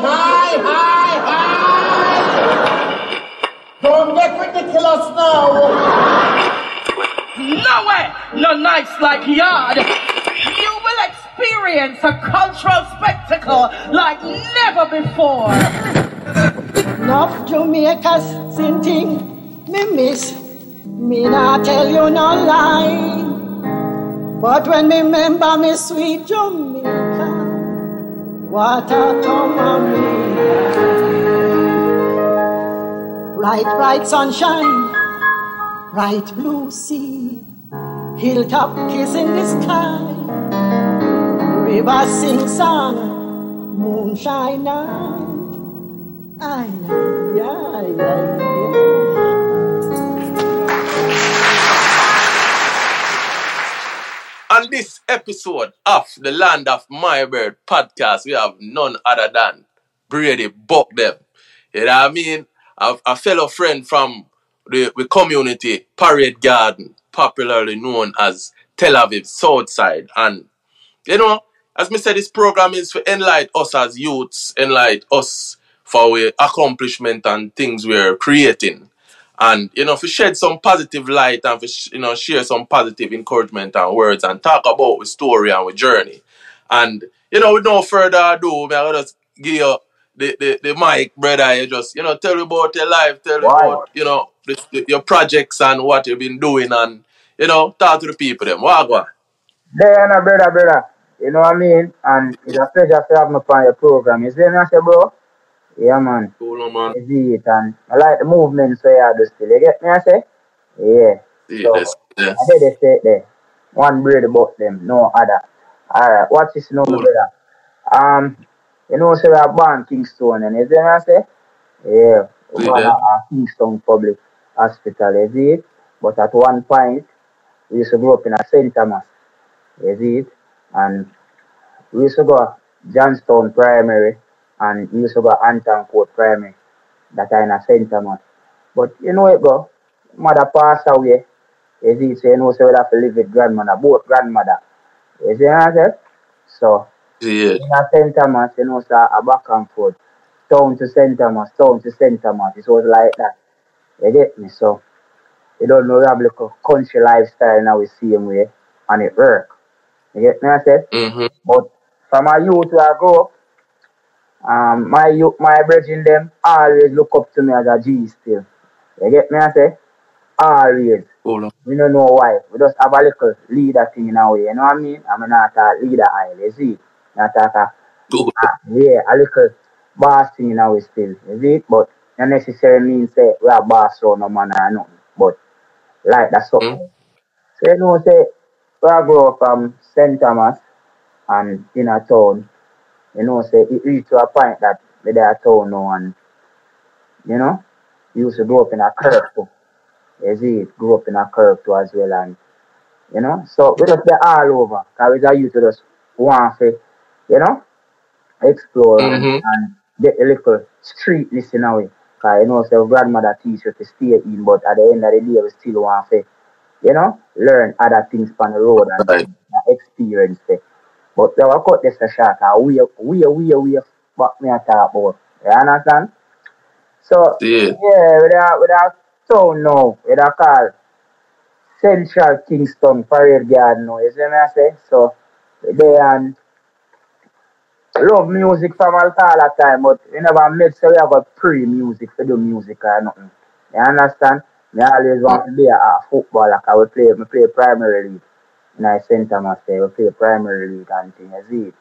hi, hi, hi. Don't get ridiculous now. No way, no nights like yard. You will experience a cultural spectacle like never before. Enough Jamaicans sing thing me miss. Me not tell you no lie. But when me remember me sweet Jamaica, What a tomorrow bright, bright sunshine, bright blue sea, hilltop kiss in the sky, river sing song, moonshine night. Ay, ay, ay, ay, ay. On this episode of the Land of My Birth podcast, we have none other than Brady Buck. You know what I mean? A, a fellow friend from the, the community, Parade Garden, popularly known as Tel Aviv Southside. And, you know, as me said, this program is to enlighten us as youths, enlighten us for our accomplishment and things we're creating and you know if we shed some positive light and if we, sh- you know share some positive encouragement and words and talk about the story and the journey and you know with no further ado me I just give you the, the, the mic brother you just you know tell me about your life tell me Right. about you know the, the- your projects and what you've been doing and you know talk to the people them Wagwan. There, no, brother, brother. You know what I mean? And it's a pleasure to have me on your program. You see me, I say, bro? Yeah, man. cool on, man I it, and I like the movements where you do still. You get me, I say? Yeah. See So, yes. I they say there. One breed about them, no other. Alright, watch this now, Cool. brother. Um, you know, say we are born Kingston, and you see me, I say? Yeah. We that? at Kingston Public Hospital, you see it? But at one point, we used to grow up in a St. Thomas. You see it? And we used to go Johnstown Primary and we used to go Anton Court Primary. That in a St. Thomas. But you know it go. Mother passed away. You see, so you know so we have to live with grandmother, both grandmother. You see what I said? So it. in a center Thomas, you know, so a back and forth. Town to St. Thomas, town to St. Thomas. It was like that. You get me? So you don't know we have like a country lifestyle now we see him way and it work. You get me I said? Mm-hmm. But from a youth where I grow up, um, my my brethren them always look up to me as a G still. You get me I say? Always. Cool on. We don't know why. We just have a little leader thing in our way, you know what I mean? I'm not a leader aisle, you see? Not a, a yeah, a little boss thing in our way still, you see? But not necessarily mean say we are boss around no man or nothing. But like that's something. Mm. So you know say where I grew up from St. Thomas and in a town, you know, say it reached to a point that we there town now and you know, we used to grow up in a curve too. You see, it grew up in a curve too as well and you know, so we just be all over. Cause we just used to just want to, you know, explore and, Mhm. and get a little street in a way. Cause you know, so grandmother teach you to stay in, but at the end of the day, we still want to, you know, learn other things on the road and, Right. and experience it. But they will cut this a short, and we, we, we, we, what me a talk about. You understand? So, it. yeah, with a, with a town now, with a call Central Kingston Parade Garden now, you see me I say? So, they and love music from the time, but we never made so we have a pre-music to do music or nothing. You understand? Me always want to be a, a footballer, cause we play, we play primary league. In I St. Thomas there, we play primary league and thing, you see it?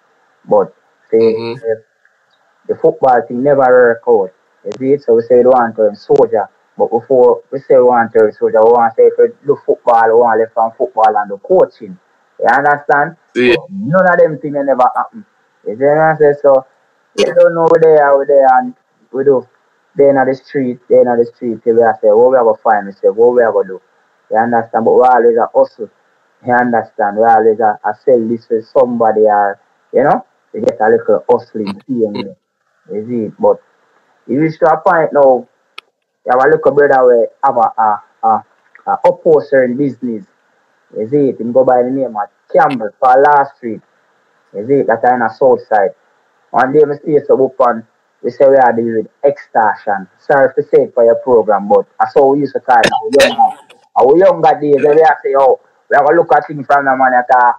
But, say, Mhm. the, the football thing never work out. You see it? So we say we want to turn soldier. But before we say we want to turn soldier, we want to say if we do football, we want to left from football and the coaching. You understand? See it. But none of them things never happen. You see what I'm saying? So we don't know we there, we there and we do. They're in the street, they're in the street till we have say, what we have to find, we say, what we have to do. You understand? But we always a hustle. You understand? We always a, a sell this to somebody or, you know, to get a little hustling there. You see? But you reach to a point now, you have a little brother where have a, a, a, a upholster in business. You see it? Him go by the name of Campbell for last street. You see it? That in a south side. One day I stay so up on we say we are dealing with extortion. Sorry to say it for your program, but that's how we used to call it. Our younger, our younger days, we say, oh, we are going to look at things from the man that uh,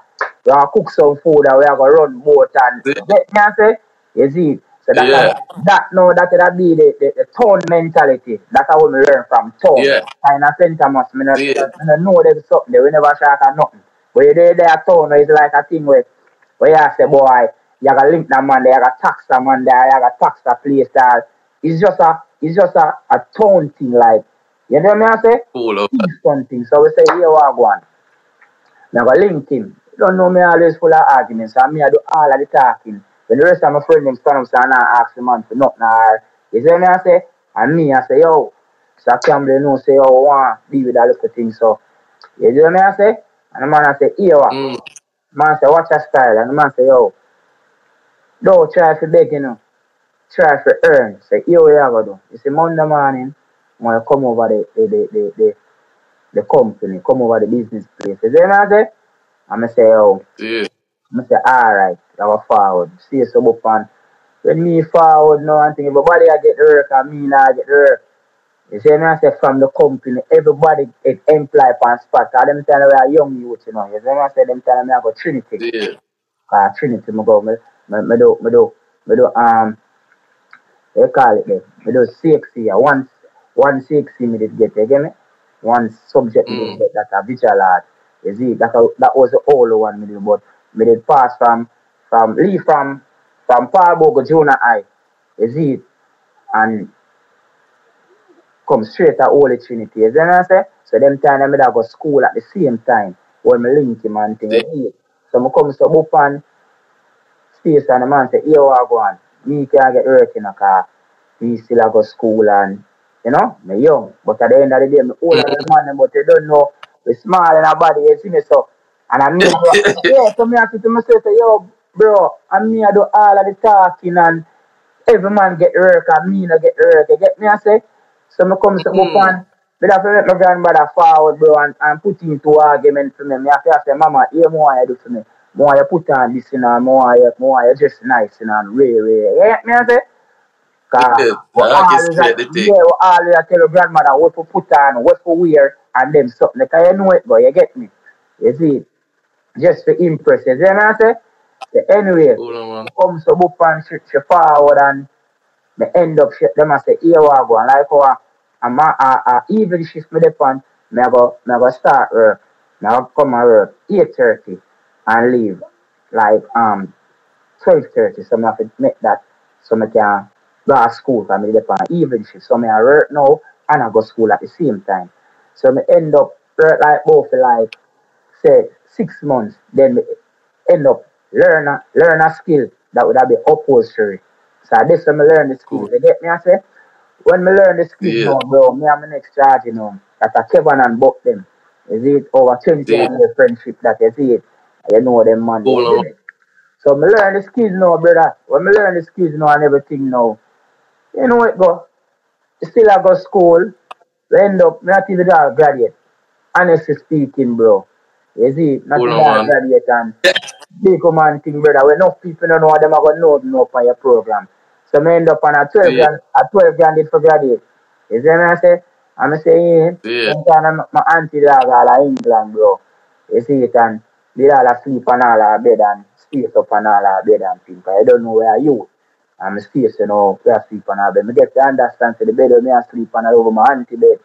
we are cook some food and we are going to run boat and Yeah. get me and say, you see, so that Yeah. that no, that would be the, the, the town mentality. That's how we learn from town. Yeah. Kind of St. Thomas, me not, Yeah. not know there's something there. We never shock at nothing. But you there, there town, it's like a thing where, where you say, boy, you gotta link that man there, you gotta tax that man there, you gotta tax that place there. It's just a, it's just a, a town thing, like, you know what I mean? I say? Cool of Kingston thing. So we say, here what go on. Now go link him. You don't know me always full of arguments, and me I do all of the talking. When the rest of my friends stand up and I ask the man for nothing or you see me I say? And me I say, yo, so Campbell know say, yo, I want to deal with that little thing. So you see me I say? And the man I say, here what? Mm. Man say, watch your style. And the man say, yo, don't try for beg, you know. Try for earn. Say, here you have to do. You see, Monday morning, when you come over the, the, the, the, the, the company, come over the business place. You see me I say? And I say, yo, Yeah. I say, alright, I go forward. See some up and when me forward now and think everybody I get the work and me now I get the work. You see me I say from the company, everybody get employed on spot. Cause them time we are young youth, you know. You see me I say them time me I go Trinity. Yeah. Cause Trinity me go me, me, me do me do me do um they call it there. Me do CXC yeah. one one CXC me did get, you get me? One subject Mm. that a visual art. You see, that a, that was the older one me did, but me did pass from from leave from from Paul Bogle Junior High. You see, and come straight to Holy Trinity. You see what I say? So them time I go school at the same time when me link him and thing. Yeah. So me come to Bupan space and the man say, here what go on. Me can get work in a car. Me still go school and you know, me young. But at the end of the day, me older than man, but they don't know we small in our body, you see me so. And I mean, yeah, so me have to myself, say, yo, bro, and me I do all of the talking and every man get work and me no get work. You get me I say? So me come to Mm. Bupan, me have to make my grandmother forward, bro, and, and put into argument for me. Me have to say, mama, here more you do for me. More you put on this, you know, more you, more you just nice, you know, and really, really. You get me I say? Cause Yeah, we I always, can straight the thing. yeah, we always tell your grandmother what to put on, what to wear, and them something. Because you know it, but you get me. You see, just to impress you. See what I say? So anyway, Cool of man. come so book and she, she forward and me end up she, them I say here we go and like how I'm a, a, a even shift me depend me I go me go start work me go come and work eight thirty and leave like um twelve thirty so me have to make that so me can go to school because me depend even shift so me I work now and I go school at the same time so me end up work like both for like say six months then me end up learn a learn a skill that would have been upholstery. So this when me learn the skill. Cool. You get me I say? When me learn the skill Yeah. now, bro, me and my next charge, you know, that a Kevin and Buck them. Is it over 20 Yeah. years friendship that you see it. You know them man. Cool? So me learn the skills now, brother. When me learn the skills now and everything now, you know it go. Still I go school, we end up not even all graduate. Honestly speaking, bro. You see, not even all graduate and big man thing, brother. When enough people don't know them are gonna know them up on your program. So me end up on a twelve Yeah. grand a twelve grand for graduate. You see what I say? I'm saying Yeah. sometimes my auntie dog all England, bro. You see it and they all sleep on all our bed and space up on all our bed and things. I don't know where you. I'm space, you know, where I sleep on our bed. Me get to understand to the bed where I sleep on all over my auntie bed.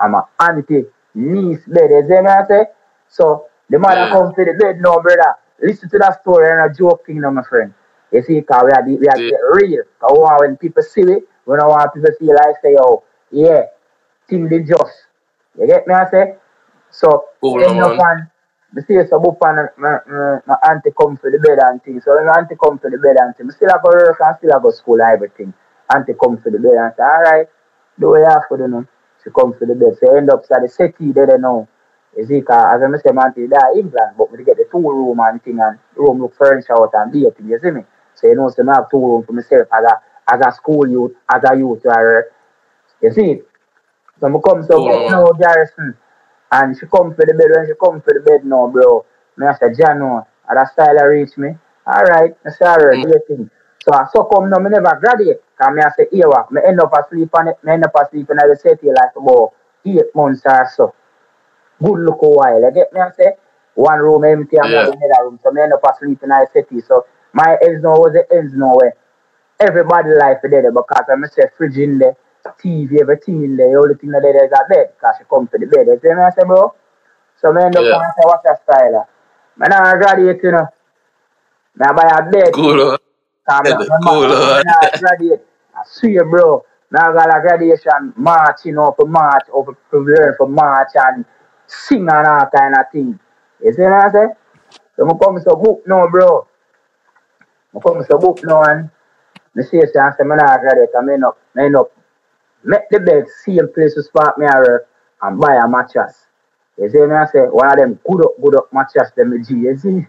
And my auntie niece bed. You see what I say? So the mother Yeah. come to the bed now, brother. Listen to that story and a joke thing now, my friend. You see, cause we are the, we are Yeah. real. Cause want when people see it, we don't want people see like say, oh, yeah, thing they just. You get me I say? So Cool, end up on the say so boop and my, my, my auntie come for the bed and thing. So when my auntie come for the bed and thing, I still have go work and still have go school and everything. Auntie come for the bed and say, Alright, do what you have to do now. She come for the bed. So end up so the settee there know. You see, cause as I say, my auntie there England, but we get the two room and thing and room look furnished out and be thing, you see me? So you know, so I have two room for myself as a as a school youth, as a youth or you see. So I come so get know Garrison. And she come for the bed when she come for the bed now, bro. Me I say, Jano, and that style I reach me. Alright, I say alright, Mm. do thing. So I so come now, me never graduate. Cause me I say, here me end up asleep on it, me end up asleep in the city like about eight months or so. Good look a while. You get me I say? One room empty and Yeah. yeah. another room. So me end up asleep in the city. So my ends now was the ends nowhere. Everybody life there because I say fridge in there, TV, everything in there. The only thing that there is a bed because she come to the bed. You see me I say, bro? So me end up Yeah. say, what's your style? Man, I graduate, you know. Me I buy a bed. Cool, Yeah, cool, Lord. man, I graduate. I swear, bro. Now I got a graduation march, you know, for March, over prepare for March and sing and all kind of thing. You see what I say? So I come to book now, bro. I come to book now and I say, say, I say, man, I graduate. I end up, I end up, make the bed, same place to spot me a and buy a mattress. You see what I say? One of them good up, good up mattress, them the G, you see?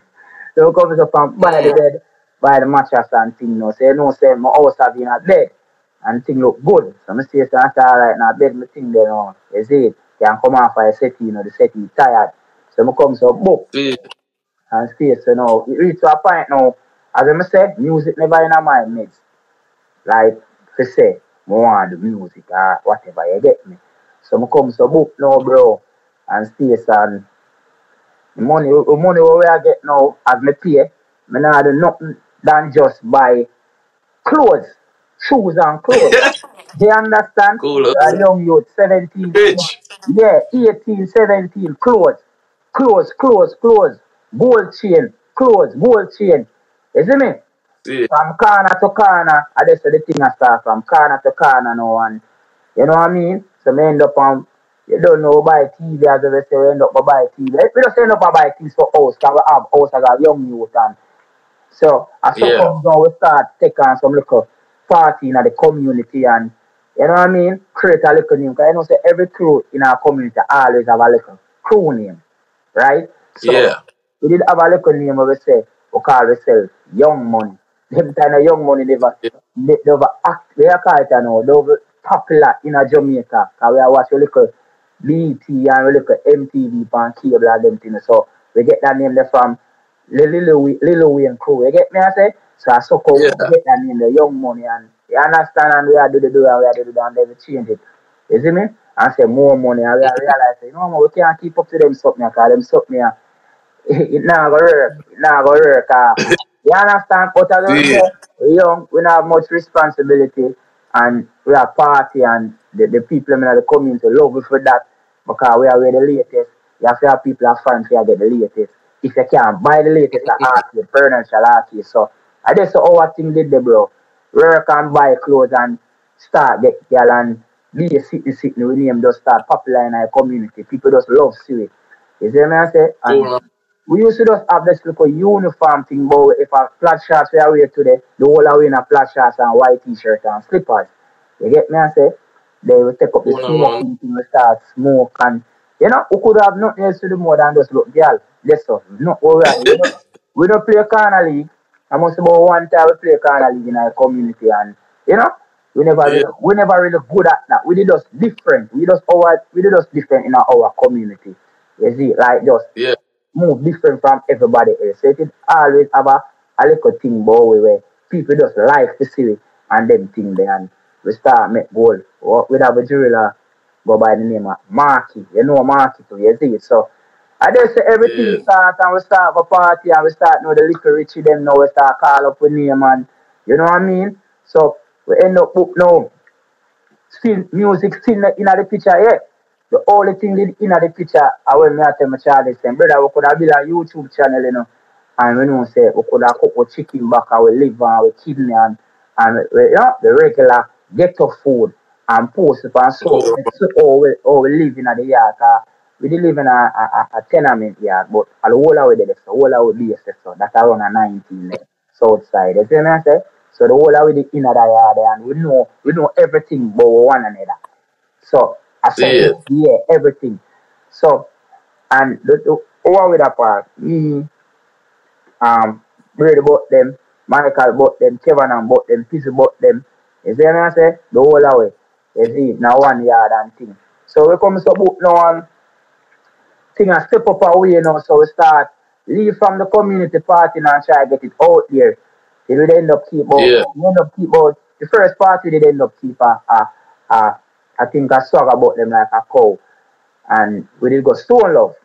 So I come up and buy the bed, buy the mattress and thing, you know. Say, no, say, my house have been a bed and thing look good. So I say, so I say, all right, now bed me thing there now. You see? Can come off for a settee, you know, the settee tired. So I come to book See, and stay. So now, it reach to a point now, as I say, music never in my mix. Like, to say, I want the music or whatever, you get me? So I come to book now, bro, and stay, and the money, the money where I get now, as me pay, I not do nothing than just buy clothes, shoes and clothes. You understand? Cool, A young youth, 17, Rich. yeah, 18, 17, clothes, clothes, clothes, clothes, gold chain, clothes, gold chain. You see me? See, From corner to corner, I just the thing I start from corner to corner no one. you know what I mean? So me end up on, you don't know buy TV as I say, we end up buy TV. We just end up buy things for house, because we have house as a young youth, and so as Yeah. comes now, we start taking some little party in the community, and you know what I mean? Create a little name, because you know, say every crew in our community always have a little crew name, right? So Yeah. we did have a little name where we say, we call ourselves Young Money. them kind of young money never yeah. they, they over act they are character now. They over popular in a Jamaica. Cause we are watching little BT and little MTV and cable and them things. So we get that name there from Lil wi- Wayne crew. You get me I say? So I suck out yeah. get that name the young money and you understand and we are do the do and we are do the do and they change it. You see me? And say more money and we are realize you know man, we can't keep up to them something because them something ah. it, it not go work. It not gonna work. Ah. You understand? But as I Yeah. we young, we don't have much responsibility, and we are party, and the, the people in the community love we for that because we are the latest. You have to have people have fun to get the latest. If you can't buy the latest, the artist, ask you. So I just saw our thing did the bro. Work and buy clothes and start get girl and be a city city. We name just start popular in our community. People just love see it. You see what I say? And man. We used to just have this little uniform thing, but if a flat shorts we are wear today, the whole are wearing a flat shorts and white t-shirt and slippers. You get me I say? They will take up the smoking thing, start smoke and you know, we could have nothing else to do more than just look girl. That's all. No we, don't, we don't play corner league. I must about one time we play corner league in our community and you know, we never Yeah. really, we never really good at that. We did just different. We just our we did just different in our, our community. You see, like just Yeah. Move different from everybody else. So it always have a, a little thing about we where people just like to see it and them thing there and we start make goal. Or We have a jeweler uh, go by the name of Marky. You know Marky too, you see it. So I just say everything Yeah. start and we start a party and we start know the little Richie them now we start call up with name and you know what I mean? So we end up book now still music still in the picture yet. The only thing in the picture I me I tell my child is saying, brother, we could have built a YouTube channel, you know. And we know say we could have cook with chicken back and we live and we kidney and and you know, the regular ghetto food and post it and so so all we all we live in the yard. 'cause we did live in a, a, a, tenement yard, but all the whole we did so of we be so that's around a nineteen eh, there, south side. You see what I say? So the whole we the inner the yard and we know we know everything about one another. So I said, Yeah. yeah, everything. So and the, the over with that part, me, um, Brady bought them, Michael bought them, Kevin and bought them, Pizzy bought them. You see what I say? The whole away. You see, now one yard and thing. So we come to book now and thing and step up our way now, so we start leave from the community party and try to get it out there. They would end up keep out, Yeah. end up keep out, the first party they end up keep a, a, a I think I song about them like a cow. And we did go stone love.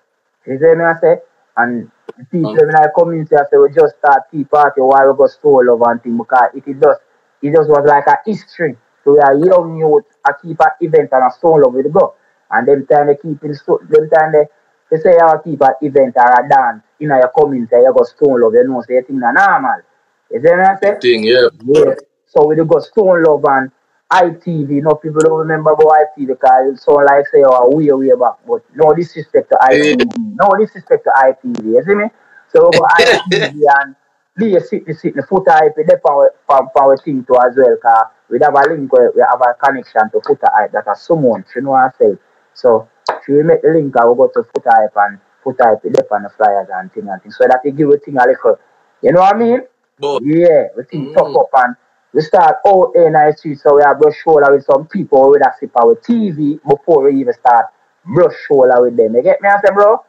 You see me I say? And the people mm. in our community I say we just start tea party while we go stone love and thing because it is just it just was like a history. So we are young youth I keep an event and a stone love with go. And them time they keep in sto- them time they they say you keep an event or a dance in your community, you go stone love, you know, so you think that normal. You see me I say? Thing, yeah. Yeah. So we do go Stone Love and ITV. No people don't remember about ITV because it sound like say oh way way back. But no disrespect to ITV. No disrespect to ITV. You see me? So go ITV and a sit the sit the Foota Hype for for our thing too as well. Cause we have a link where we have a connection to Foota Hype that has someone. You know what I say? So should we make the link I will go to Foota Hype and Foota Hype there on the flyers and thing and thing. So that they give a thing a little you know what I mean? But Yeah, we think Mm. tough up and we start out in the street so we have brush shoulder with some people with a sip our TV before we even start brush shoulder with them. You get me I say bro?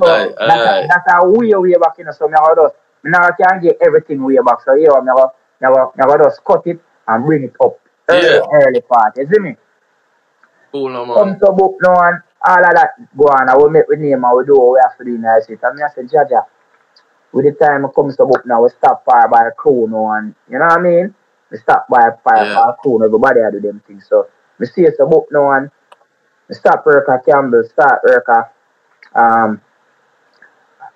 So aye, that's, a, that's a way way back you know so me have just me now can get everything way back. So yeah, me have, me have, me have just cut it and bring it up early Yeah. early part. You see me? Cool no Come man. to book now and all of that go on I will make we name and we do what we have to do in the street. And me I say Jaja with the time it comes to book now, we stop fire by a crew now and you know what I mean? We stop by by Yeah. by a crew everybody I do them things. So we see it's a book now and we stop work at Campbell, start work at um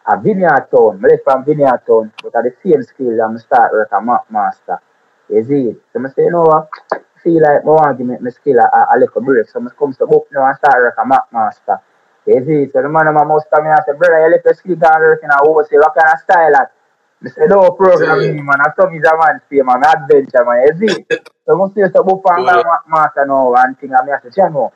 a vineyard town. I live from vineyard town, but at the same skill and I start work at map master. You see it? So I say, you know what? I feel like I argument, to give me my skill a, a, a little break. So I come to book now and start work at map master. It? So the man of my must come in and say, brother, you left your skill down work in a wholesale. What kind of style that? I say, no programming, man. I saw me a man stay, man. Adventure, man. You see? So I say, so and Cool. map master now and thing. And I say, you know,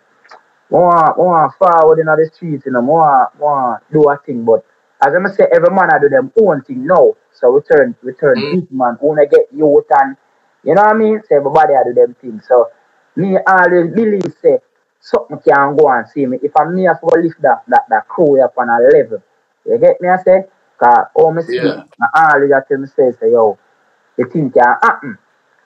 I want, I want forward in the streets, you know, I want, I want do a thing, but as I say, every man I do them own thing now. So we turn, we turn Mm. big man, wanna get youth and, you know what I mean? So everybody I do them things. So me always believe, say, something can go and see me. If I'm me, I to lift that, that, that crew up on a level. You get me, I say? Cause all me see, Yeah. I always I tell me say, say, yo, the thing can happen.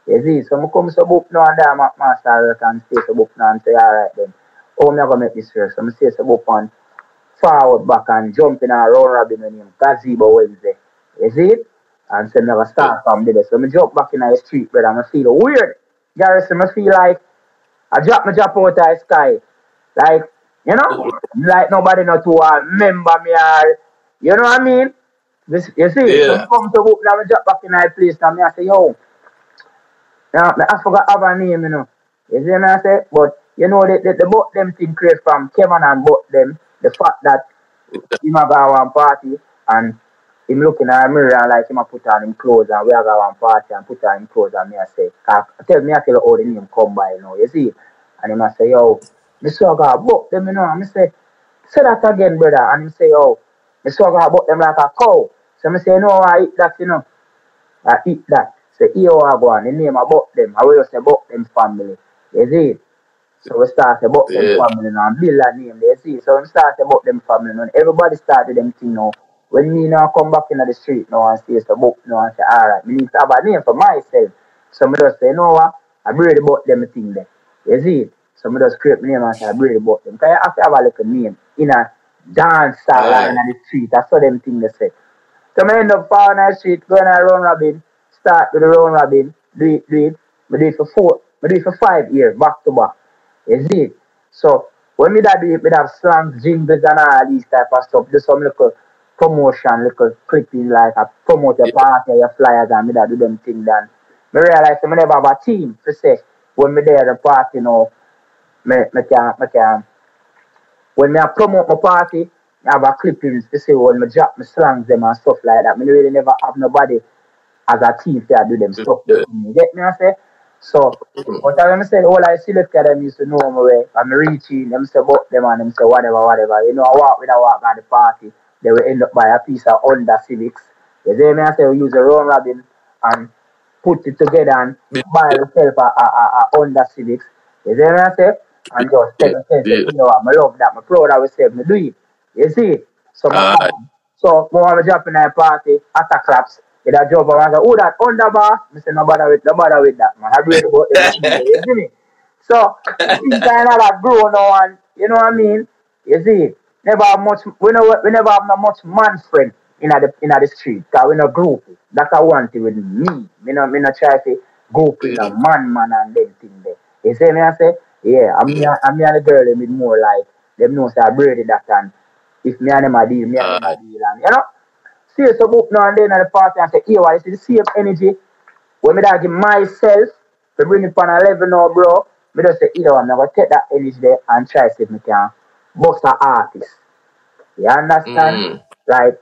You see, so I come to book now and there, my master and stay to book now and say, alright then. How me gonna make this work? So I say to book on forward back and jump in a round robin when him gazebo Wednesday. You see it? And so never start from there. So I jump back in the street, brother, and I feel weird. Garrison, I feel like I drop my drop out of the sky. Like, you know, like nobody not to uh, remember me or, you know what I mean? This, you see, so Yeah. I come to book now, I drop back in the place and me I say, yo, now, I forgot have a name, you know. You see what I say? But, you know, the, the, the both them thing create from Kevin and both them, the fact that him a go one party and him looking at a mirror and like him a put on him clothes and we a go one party and put on him clothes and me I say, "Cause tell me I tell you how the name come by, you know, you see? And him I say, yo, me so go book them, you know, and me say, say that again, brother. And him say, yo, me so go book them like a cow. So me say, no, I eat that, you know. I eat that. Say, here I go on, the name about them. I will say about them family. You see? So we start about them Yeah. family now and build a name. You see? So we start about them family now. and Everybody started them thing now. When me now come back into the street now and say the book now and say, alright, me need to have a name for myself. So me just say, you know what? I really about them thing there. You see? So me just create my name and say, I really about them. Because you have to have a little name in a dance style Aye. in the street. That's what them thing they say. So I end up following that street, going a round robin, start with the round robin, do it, do it. I do it for four, I do it for five years, back to back. You see? So when me that do it, me have slangs, jingles and all these type of stuff, do some little promotion, little clipping like a promote your Yeah. party, your flyers and me that do them thing then. Me realize I never have a team to say when me there at the party you know, me, me can me can when me a promote my party, I have a clippings to say when me drop my slangs them and stuff like that. Me really never have nobody as a team to do them stuff. Yeah. You get me I say? So but I say all I select them used to know my way. I'm reaching them say about them and them say whatever, whatever. You know, I walk with a walk at the party, they will end up by a piece of Honda Civics. You see me I say we use a round robin and put it together and Yeah. buy yourself a, a, a, a Honda Civics. You see me I say? And just tell yourself, Yeah. you know, I'm love that, I'm proud of myself, me do it. You see? So, my, Aye. so, a drop in a party, attack claps, It a jump around and say, oh, that underbar. I say, no bother with, no bother with that, man. I read about everything, you see me? So, things kind of like grow now and, you know what I mean? You see, never have much, we, know, we never have no much man friend in the, in the street, because we no group. That's a one thing with me. Me no, me no try to go in a man, man, and them thing there. You see me, I say, yeah, I'm, me, I'm me and the girl, them with more like, them know say I Brady that and if me and them a deal, me and them a uh. deal, and you know, see some up now and then at the party and say, hey, why, this is the same energy when me that give myself to bring it on a level now, bro, me just say, either I'm gonna take that energy there and try to see if me can bust an artist. You understand? Mm. Like,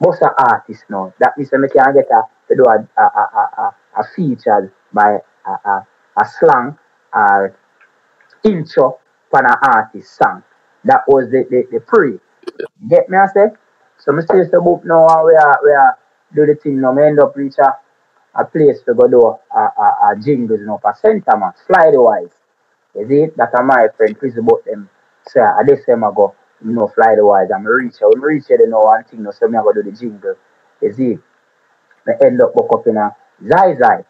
bust an artist now. That means me can get a, to do a, a, a, a, a, feature by a, a, a slang or intro for an artist song. That was the, the, the pre. Get me, I say? So me still the book now and we are, we are do the thing now. Me end up reach a, a place to go do a, a, a jingles now for center man, fly the wise. Is it? that are my friend Chris about them. So I this time I go, you know, fly the wise. I'm reach when me reach there know, one thing now, so me I go do the jingle. You see, I end up book up in a Zai Zai.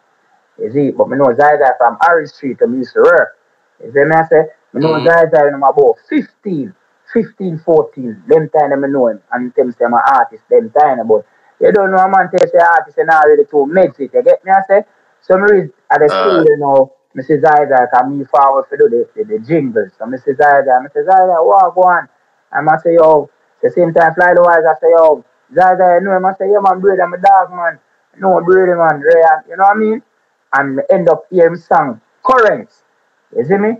You see, but me know Zai Zai from Harry Street, I used to work. You see me I say, me know Mm. Zai Zai when I'm about 15, 15, 14. Them time I know him and them say I'm an artist, them time but you don't know a man tell say artist and not ready to mix it. You get me I say? So me read at the school, Alright. you know, Zai Zai come me forward to do the, the, the jingles. So me say Zai Zai, me say Zai Zai, what go on? And I say, yo, the same time fly the wise, I say, yo, Zai, you know him, I say, yeah man, Brady, I'm a dog man. No, Brady man, Ray, you know what I mean? And end up hearing song, current. You see me?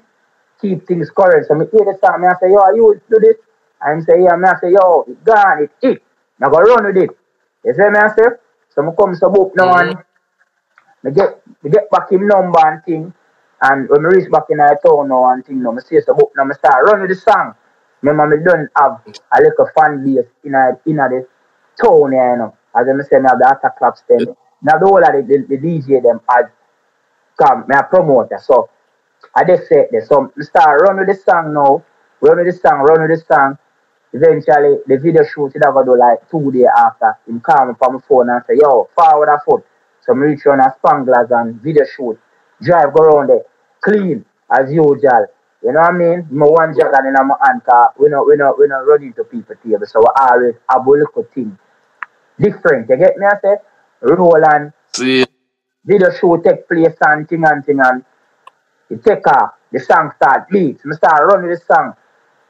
Keep things current. So me hear the song, me I say, yo, you do this? And him say, yeah, I say, yo, it gone, it hit. Now go run with it. Is it. You see me I say? So me come some up now and me get me get back him number and thing. And when me reach back in the town now and thing now, me see some book now, me start running the song. Remember me don't have a little fan base in a in a the town here, you know. As I say, me have the attack clubs them. Now the whole of the, the, the DJ them as come, me a promoter. So I just say this. So me start run with the song now, run the song, run the song. Eventually, the video shoot it have do like two days after. Him call from my phone and say, yo, forward a foot. So me reach on a spanglers and video shoot. Drive go around there, clean as usual. You know what I mean? My one and in my hand car. We not we not we not running to people table. So we always have a little thing. Different. You get me I say? Roll and See, video show take place and thing and thing and you take off, the song start beats, me start running the song.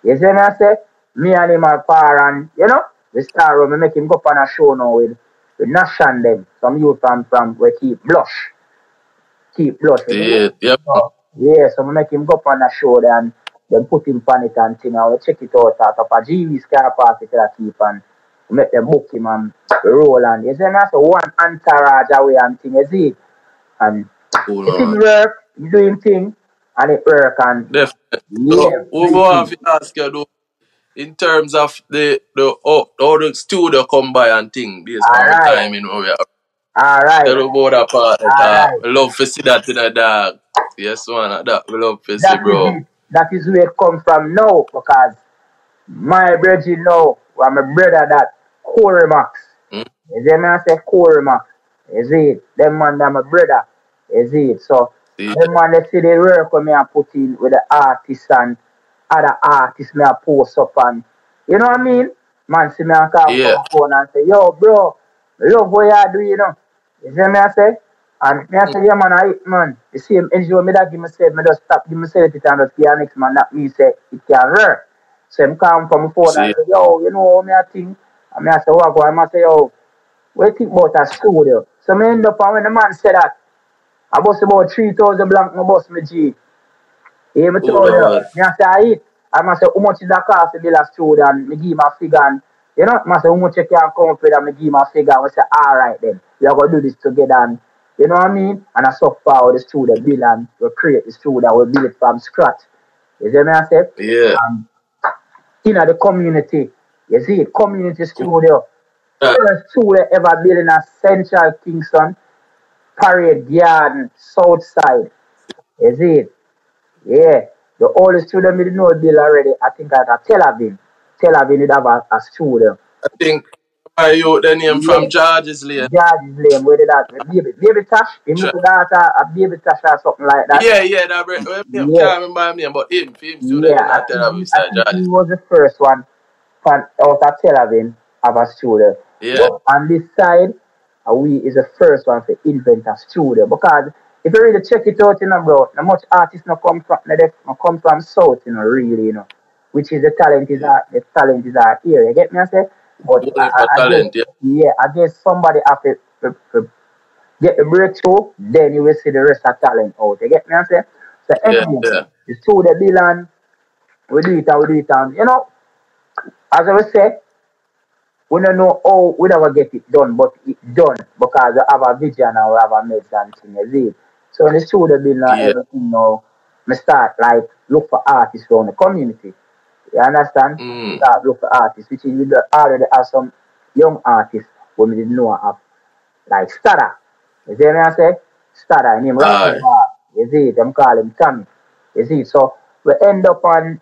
You see me I say? Me and him are far and you know, we start run, me make him go up on a show now with with Nash and them. Some youth from from we keep blush. You know? see, yep. So, yeah, so we make him go up on a show then then put him on it and thing and we check it out at up a GV's car park it I keep and make them book him and roll and you see me I one entourage away and thing you see and Cool, the thing man. work, you doing thing, and it work, and Definitely. yeah, So, we have to ask you though, in terms of the the how, how the studio come by and thing based on the Alright. timing where we are. All Tell right, about that part. Alright. we love to see that in a dog. Yes, man. That we love to see, that is bro. That is where it come from now, because my brother know, well, my brother that Corey Max. Mm. You see me, I say Corey Max. You see it? Them man, that my brother. You see it? So, See, them man, they see the work when me I put in with the artists and other artists me I post up and, you know what I mean? Man, see me and call yeah. phone and say, yo, bro, love what you do, you know. You see me, I say? And me I say, yeah, man, I hit, man. The same when me that give myself, me just stop, give myself it and just give next man, that me say, it can work. So him come from my phone and say, yo, you know how me I think? And me I say, what go? I say, yo, what you think about a studio? So me end up, and when the man said that, I bust about 3,000 blank, I bust me G. Yeah, me Oh, told you. Me I say, I hit. And I say, how much is that cost to build a studio? And me give him a figure. And, you know, I say, how much you can come up with? And me give him a figure. And we say, all right then. We are going to do this together. And, you know what I mean? And I so far the studio build and we create the studio. That we build it from scratch. You see me I say? yeah. And in the community. You see it? Community studio. Right. First studio ever built in a central Kingston. Parade Garden, South Side. You see it? Yeah. The oldest studio me know build already, I think at a Tel Aviv. Tel Aviv would have a, a studio. I think Are you the name from George's Lane? George's Lane, where did that? Baby, baby Tash, him Sure. look that a baby Tash or something like that. Yeah, yeah, that bro. Well, Yeah. can't remember name, but him, him still Yeah, yeah, I Tel Aviv think, I think he was the first one from out of Tel Aviv of a studio. Yeah. But on this side, uh, we is the first one to invent a studio because if you really check it out, you know, bro, not much artists no come from no, they no come from south, you know, really, you know, which is the talent is our the talent is our here. You get me? I say, but Yeah, I, I, talent, guess, yeah. yeah, I guess somebody have to, to, to get the breakthrough, then you will see the rest of talent out. You get me? I say, so anyway, yeah. the studio bill and we do it and we do it and you know, as I was say, we don't know how we never get it done, but it done because we have a vision and we have a and thing, you see. So in the studio building and Yeah. everything now, me start like look for artists around the community. You understand? Mm. Start look for artists, which do already have some young artists who we didn't know of, like Stada. You see me I say? Stada, Aye. right. You see, them call him Tommy. You see, so we end up on,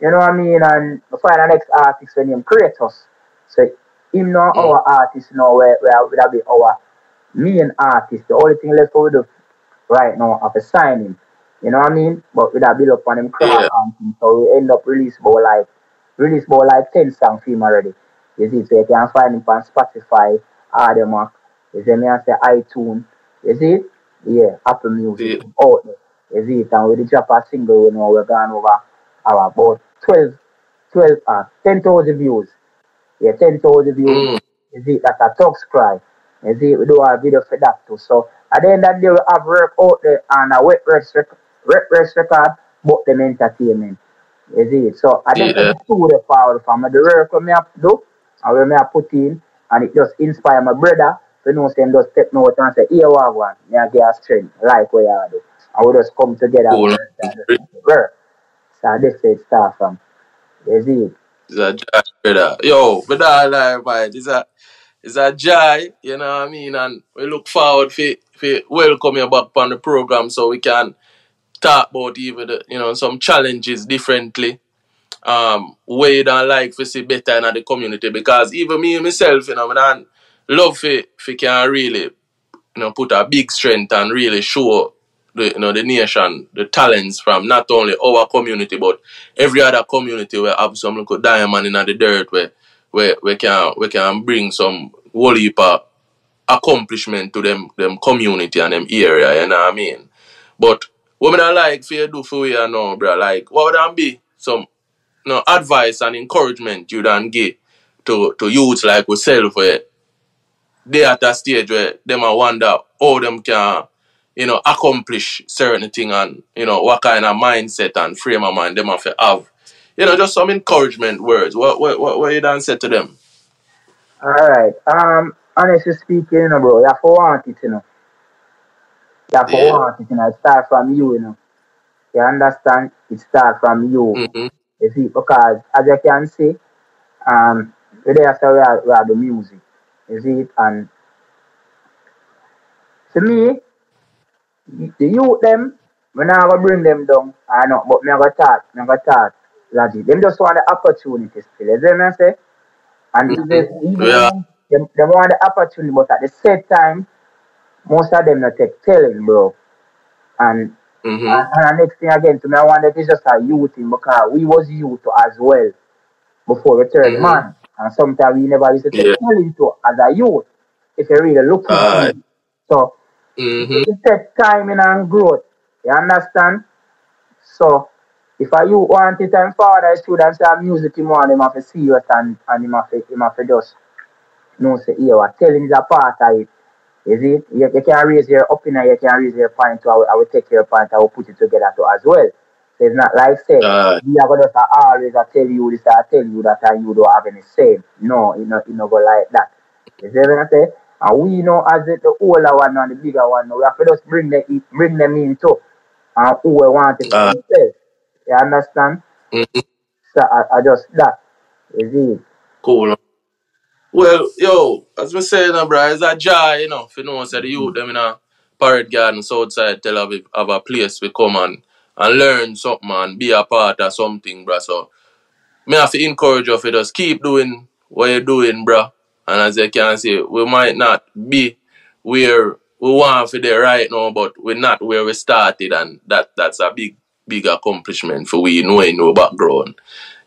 you know what I mean, and we find the next artist when him Kratos. So him now Mm. our artist now where where would that be our main artist. The only thing left for we do right now of a signing. You know what I mean? But with that build up on him craft Yeah. and things, so we end up release about like release about like ten songs for him already. You see, so you can find him on Spotify, Audiomack, you see me I say iTunes, you see it? Yeah, Apple Music, out there. You see it, and we did drop a single, you know, we're gone over our about 12, 12, uh, 10,000 views. Yeah, 10,000 views. Mm. You see, that's a Tux Cry. You see, we do a video for that too. So, at the end of the day, we have work out there and a wet rest, wet rest record, but them entertainment. You see, so I think Yeah. the studio forward from the work we have to do and where me have put in, and it just inspire my brother to know, say, him just step note and say, here, what one, me I get a strength, like what you do. And we just come together Cool. and work. So, this is it start from. You see, It's a joy, brother. Yo, that like, man, it's a, it's a joy, you know what I mean? And we look forward for, for welcome you back on the program so we can talk about even, the, you know, some challenges differently. Um, way than like to see better in the community because even me myself, you know, I don't love for, for can really, you know, put a big strength and really show the you know the nation the talents from not only our community but every other community where have some little diamond in the dirt where where we can we can bring some whole heap of accomplishment to them them community and them area, you know what I mean? But me not like for you do for you now, bro, like what would that be some know, advice and encouragement you done give to to youths like yourself where they at a stage where them a wonder how them can, you know, accomplish certain thing and, you know, what kind of mindset and frame of mind them to have. You know, just some encouragement words. What what what, what you done say to them? Alright. Um honestly speaking, you know, bro, have to want it, you know. You have Yeah. you know. It start from you, you know. You understand? It start from you. Mm-hmm. You see, because as you can see, um today after we are, we are the music. You see it? And to me, the youth them, when I gonna bring them down. I know, but me gonna talk, me gonna talk. Logic. Them just want the opportunity still. You see me I say? And Mhm. even, even Yeah. them, them want the opportunity, but at the same time, most of them not take telling, bro. And Mm-hmm. and, and the next thing again, to me, I wonder if it's just a youth thing because we was youth as well before we turned Mhm. man. And sometimes we never used to take Yeah. telling to as a youth if you really look for Aye. it. So Mm-hmm. it takes time and growth. You understand? So if a youth want it and father students say music him want him have to serious and, and him have to him have to just know say what telling is a part of it. You see? You, you can raise your opinion, you can raise your point, uh, so I will, I will take your point, I will put it together too as well. So it's not like say Aye. we are gonna just always I tell you this, I tell you that and you don't have any say. No, you know, you know go like that. You see what I say? And we know as the, the older one and the bigger one, we have to just bring them bring them in too. And who we want it for Aye. themselves. You understand? Mm-hmm. So I, I just that. You see? Cool. Well, yo, as we say, you know, bro, it's a joy, you know, if you know, say the youth mm. them in a parade garden outside Tel Aviv have a place we come and, and learn something and be a part of something, bro. So, me have to encourage you to just keep doing what you're doing, bro. And as you can see, we might not be where we want for there right now, but we're not where we started, and that that's a big big accomplishment for we knowing no background.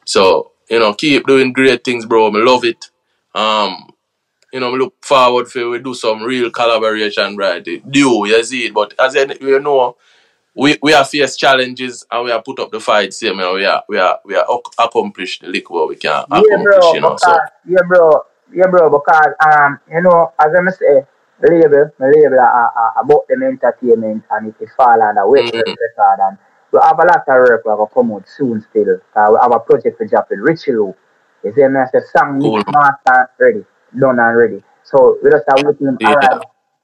So you know, keep doing great things, bro. I love it. Um, you know, look forward for we do some real collaboration, right? Do you see it? But as you know, we we have faced challenges and we have put up the fight same and we are we are we are accomplished the little what we can Yeah, accomplish, bro. you know. So yeah, bro. Yeah, bro. Because um, you know, as I say, label, my label uh, uh, about them entertainment and it is fall under West Mhm. record and we have a lot of work we have to come out soon still. Uh, we have a project for with Richie Lou. You see me? I say song Cool. master ready, done and ready. So we just have looking Yeah. alright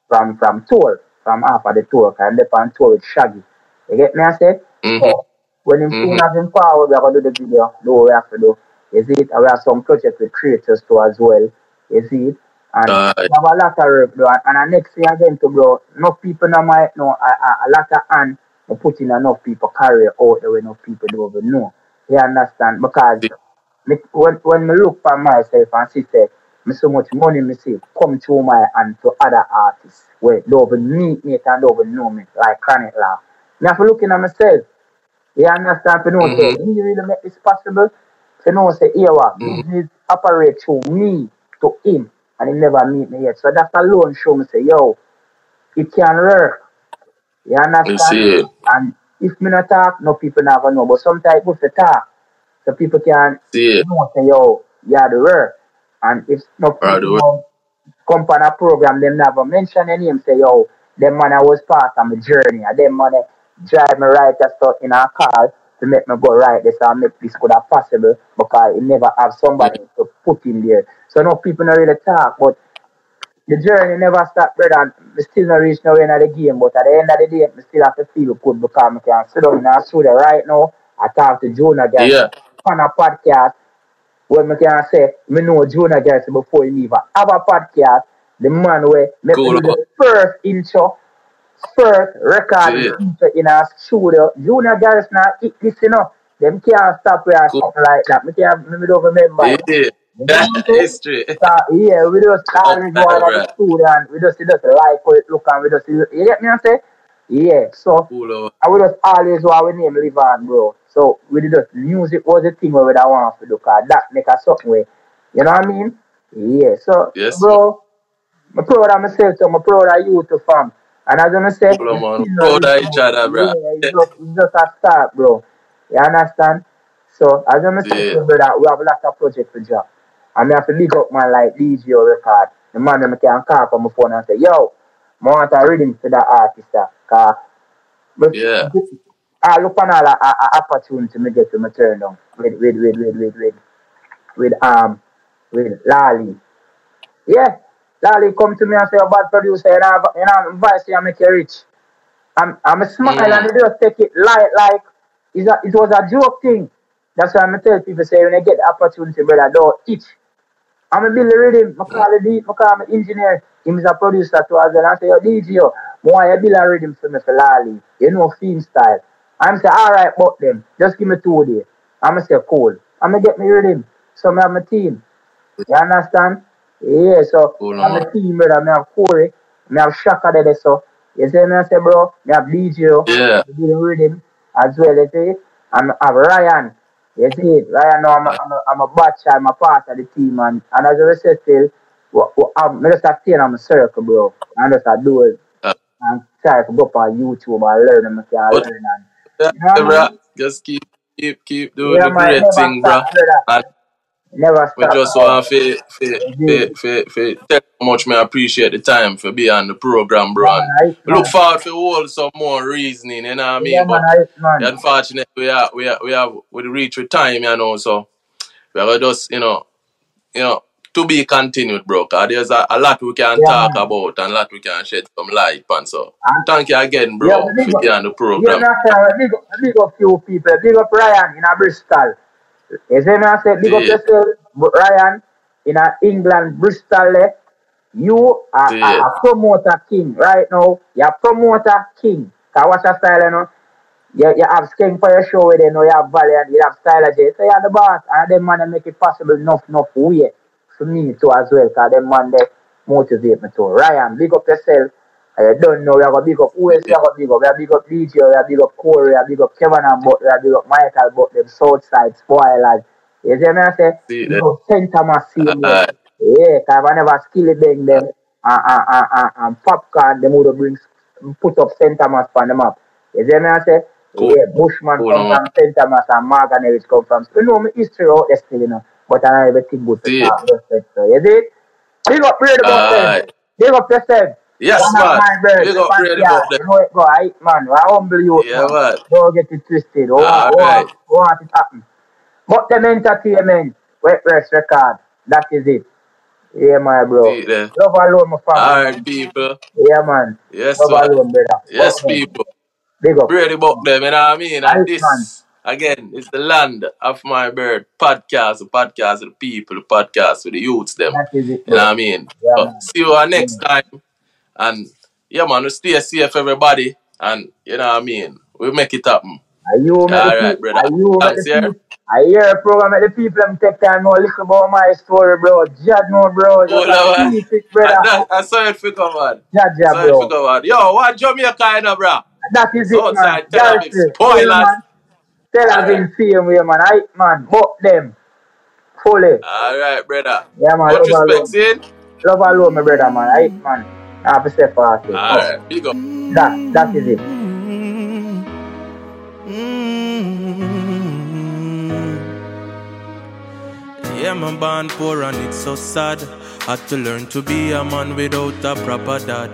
from from tour, from half of the tour, and they on tour with Shaggy. You get me? I say. Mhm. So when him Mhm. soon as him forward, we are gonna do the video. Do what we have to do. You see it? And we have some project with creators too as well. You see it? And Aye. we have a lot of work, bro. And, and the next thing again to bro, enough people now might know a, a, a lot of hand we put in enough people carry out there where enough people don't even know. You understand? Because me, when when me look for myself and see say me so much money me see come to my hand to other artists where don't even meet me and don't even know me, like Chronic Law. Me have to look in at myself. You understand? To know say, Mhm. we really make this possible. To know say, here what, Mhm. business operate through me to him and he never meet me yet. So that alone show me say, yo, it can work. You understand? You see it. And if me not talk, no people never know. But sometimes good to talk. So people can See it. know say, yo, yeah, the work. And if no people the come on a program, them never mention any name, say, yo, them man I was part of my journey. And them man drive me right as stuff in a car to make me go right this and make this could have possible because it never have somebody to put in there. So no people not really talk, but the journey never stop, brother. And still not reach nowhere in the game, but at the end of the day, me still have to feel good because I can sit down in a studio right now. I talk to Jonah again. Yeah. On a podcast where me can say, me know Jonah guys before he even have a podcast. The man where me Cool. the first intro, first record See. intro in a studio. Junior guys now it this you know. Them can't stop where Cool. something like that. Me can't me don't remember. Yeah. You know what I'm saying? History. So, yeah, we just always go out of the studio and we just, just like how it look and we just, you get me I say? Yeah, so, Cool. oh. and we just always want our name live on, bro. So, we did just, music was the thing where we don't want to do, cause that make us something way, you know what I mean? Yeah, so, Yes, bro, I'm proud of myself, so I'm proud of you too, fam. And as I say, Cool, man. Proud of each other, bro. Yeah, it's just, it's just a start, bro. You understand? So, as I say, Yeah. brother, we have a lot of projects to drop. And I have to big up man like DJ record. The man that I can call on my phone and say, yo, I want a rhythm for that artist. ah, Cause Yeah. I look on all a, a, a opportunity me get to me turn down with with with with with with with um with Lali. Yeah. Lali come to me and say, a bad producer, you know, you know, advice you make you rich. I'm I'm a smile Mm. and they just take it light like it's a, it was a joke thing. That's why I'm tell people say when they get the opportunity, brother, don't itch. I'm a the rhythm. I call the I call my engineer. Him is a producer too as well. I say, yo, DJ, yo, I want you build a rhythm for me for Lali. You know, theme style. I'm say, all right, but them, just give me two days. I'm going to say, cool. I'm gonna get me rhythm. So I have my team. You understand? Yeah, so Cool, I'm a team, brother. I have Corey. I have Shaka there, so. You see me? I say, bro, I have DJ. Yeah. I do the rhythm as well, you see. And I have Ryan. You see? Ryan, no, I'm a, I'm a, I'm a batch, I'm a part of the team. And, and as I said, still, what, what, I'm just a on my circle, bro. And just I do it. Uh, And try to go up on YouTube and learn and I can But- learn. And, Yeah, You know what I bro. Just keep, keep, keep doing yeah, the man, great thing, bro. stop. And Never we just want to for, for, for tell how much me appreciate the time for being on the program, bro. Yeah, And man, look forward to hold some more reasoning, you know what I mean? Yeah, but man, man. unfortunately, we are, we are, we have, we reach with time, you know, so we are just, you know, you know, to be continued, bro. Cause there's a, a lot we can Yeah, talk man. about and a lot we can shed some light on. So And- thank you again, bro, Yeah, for being on the program. man, I big up, big up few people. Big up Ryan in a Bristol. You see me? I say big up Yeah. yourself, Ryan in a England, Bristol. eh. You are a, Yeah. a promoter king right now. You're a promoter king. Cause what's your style, you know? You, you have skin for your show with you know you have Valiant, you have style J. So you're the boss. And them man make it possible enough, enough way for me too as well, because them man they motivate me too. Ryan, big up yourself. I don't know, we have to big up who else we have to big up? We have big up DJ, we have to big up Corey, we have to big up Kevin and Butt, we have to big up Michael Butt, them Southside spoilers. You see me I say? See that? up St. Thomas same Yeah, because I never skill it them and, and, and, and, and popcorn, them would bring put up St. Thomas on the map. You see me I say? Cool. Yeah, Bushman Cool, come no. from St. Thomas and Marganerich come from. You know me history out there still, you know. But I know everything good to See talk respect. So you see? Big up Brady about them. Big up yourself. Yes, One man. Big up man, Brady yeah, about them. You know it go, right, man. I humble you, Yeah, man. Don't get it twisted. Oh, All oh, right. oh, want it happen. But them entertainment, wet rest record, that is it. Yeah, my bro. See. Love alone, my family. Alright, people. Yeah, man. Yes, Love man. alone, brother. Yes, Fuck people. Big up. Brady Buckdem, you know what I mean? Right, And this, again, it's the Land of My Birth podcast, the podcast of the people, the podcast with the youths them. It, You know what. I mean? Yeah, see you all next time. And yeah, man, we stay safe, everybody. And you know what I mean? We make it happen. Are you All right, people, brother. are you Thanks, yeah. I hear a program at the people them take time know a little about my story, bro. Judge no, bro. Oh, Lord. a keep it, brother. I, I saw it for come on. Judge ya, Saw it for bro. come on. Yo, what Jamaica, you know, bro? That is it, man. Outside, tell That's it. spoilers. Tell man. Tell us in same way, man. I, man, Buckdem. Fully. All right, brother. Yeah, man. Much Love alone. respect, see? Love alone, my brother, man. I, man. I have to say for us. All right, big up. That, that is it. Yeah, man, born poor and it's so sad. Had to learn to be a man without a proper dad.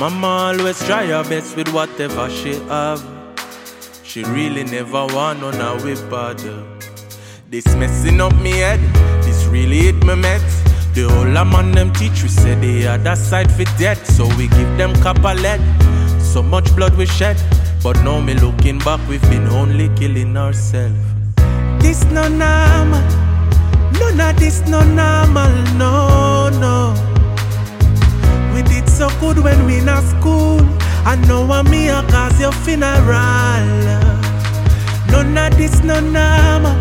Mama always try her best with whatever she have. She really never want on of we bad. Uh, this messing up me head, this really hit me meds. The whole a man them teach we say the other side fit dead, so we give them copper lead. So much blood we shed, but now me looking back, we've been only killing ourselves. This no normal, none of this no normal, no no. We did so good when we in school. I know I'm me a cause your funeral. None of this no normal.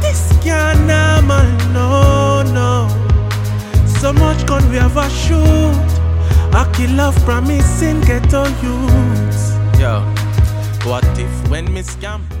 This can't normal, no, no. So much gun we have a shoot. I kill love promising get on youths. Yo, what if when me scam?